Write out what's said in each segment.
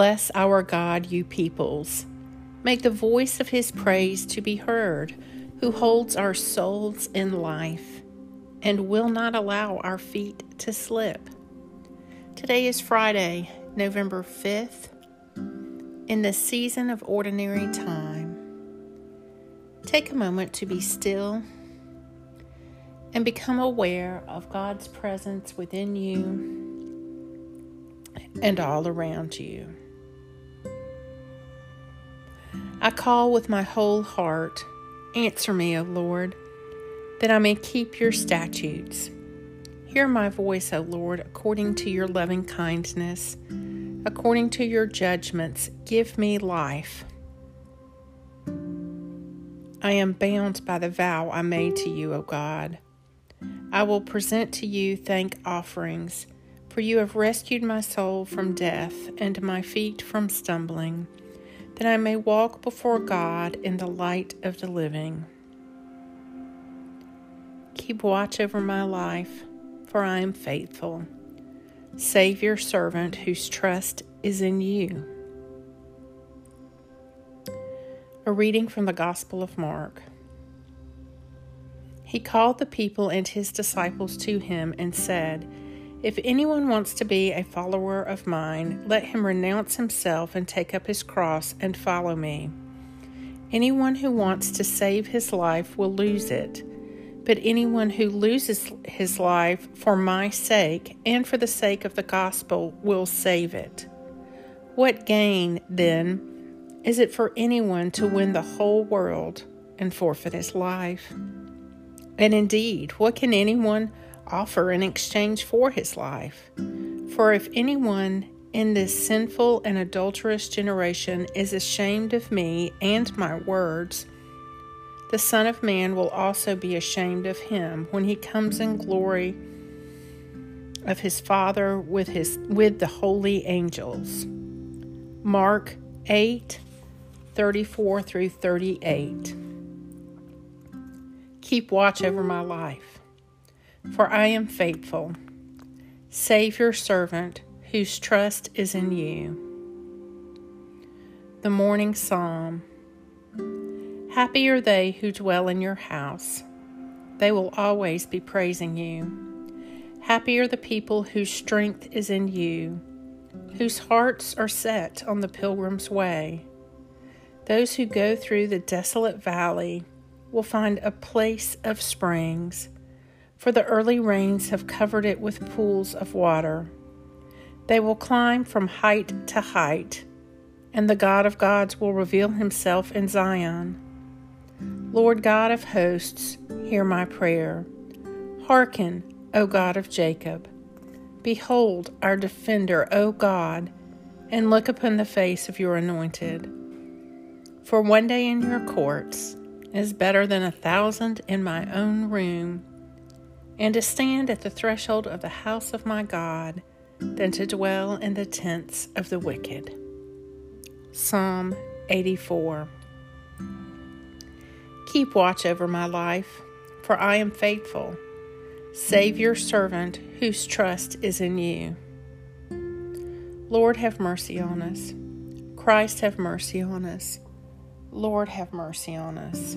Bless our God, you peoples. Make the voice of his praise to be heard, who holds our souls in life and will not allow our feet to slip. Today is Friday, November 5th, in the season of ordinary time. Take a moment to be still and become aware of God's presence within you and all around you. I call with my whole heart, Answer me, O Lord, that I may keep your statutes. Hear my voice, O Lord, according to your loving kindness. According to your judgments, give me life. I am bound by the vow I made to you, O God. I will present to you thank offerings, for you have rescued my soul from death and my feet from stumbling, that I may walk before God in the light of the living. Keep watch over my life, for I am faithful. Save your servant whose trust is in you. A reading from the Gospel of Mark. He called the people and his disciples to him and said, If anyone wants to be a follower of mine, let him renounce himself and take up his cross and follow me. Anyone who wants to save his life will lose it, but anyone who loses his life for my sake and for the sake of the gospel will save it. What gain, then, is it for anyone to win the whole world and forfeit his life? And indeed, what can anyone offer in exchange for his life? For if anyone in this sinful and adulterous generation is ashamed of me and my words, the Son of Man will also be ashamed of him when he comes in glory of his Father with his with the holy angels. Mark 8 34 through 38. Keep watch over my life, for I am faithful. Save your servant whose trust is in you. The Morning Psalm Happy are they who dwell in your house. They will always be praising you. Happy are the people whose strength is in you, whose hearts are set on the pilgrim's way. Those who go through the desolate valley will find a place of springs, for the early rains have covered it with pools of water. They will climb from height to height, and the God of gods will reveal himself in Zion. Lord God of hosts, hear my prayer. Hearken, O God of Jacob. Behold our defender, O God, and look upon the face of your anointed. For one day in your courts, is better than a thousand in my own room, and to stand at the threshold of the house of my God than to dwell in the tents of the wicked. Psalm 84 Keep watch over my life, for I am faithful. Save your servant whose trust is in you. Lord, have mercy on us. Christ, have mercy on us. Lord, have mercy on us.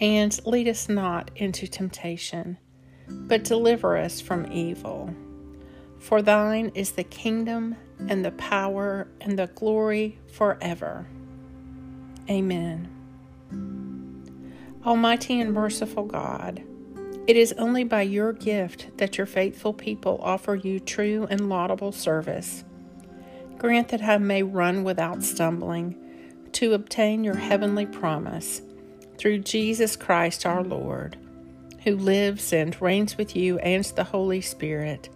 And lead us not into temptation, but deliver us from evil. For thine is the kingdom and the power and the glory forever. Amen. Almighty and merciful God, it is only by your gift that your faithful people offer you true and laudable service. Grant that I may run without stumbling to obtain your heavenly promise through Jesus Christ our Lord, who lives and reigns with you and the Holy Spirit,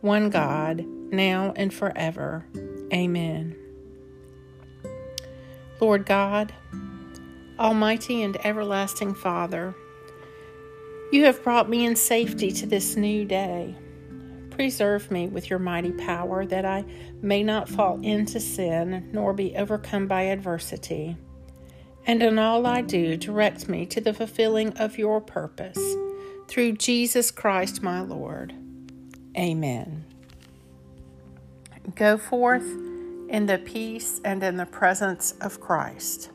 one God, now and forever. Amen. Lord God, Almighty and everlasting Father, you have brought me in safety to this new day. Preserve me with your mighty power that I may not fall into sin nor be overcome by adversity. And in all I do, direct me to the fulfilling of your purpose. Through Jesus Christ my Lord. Amen. Go forth in the peace and in the presence of Christ.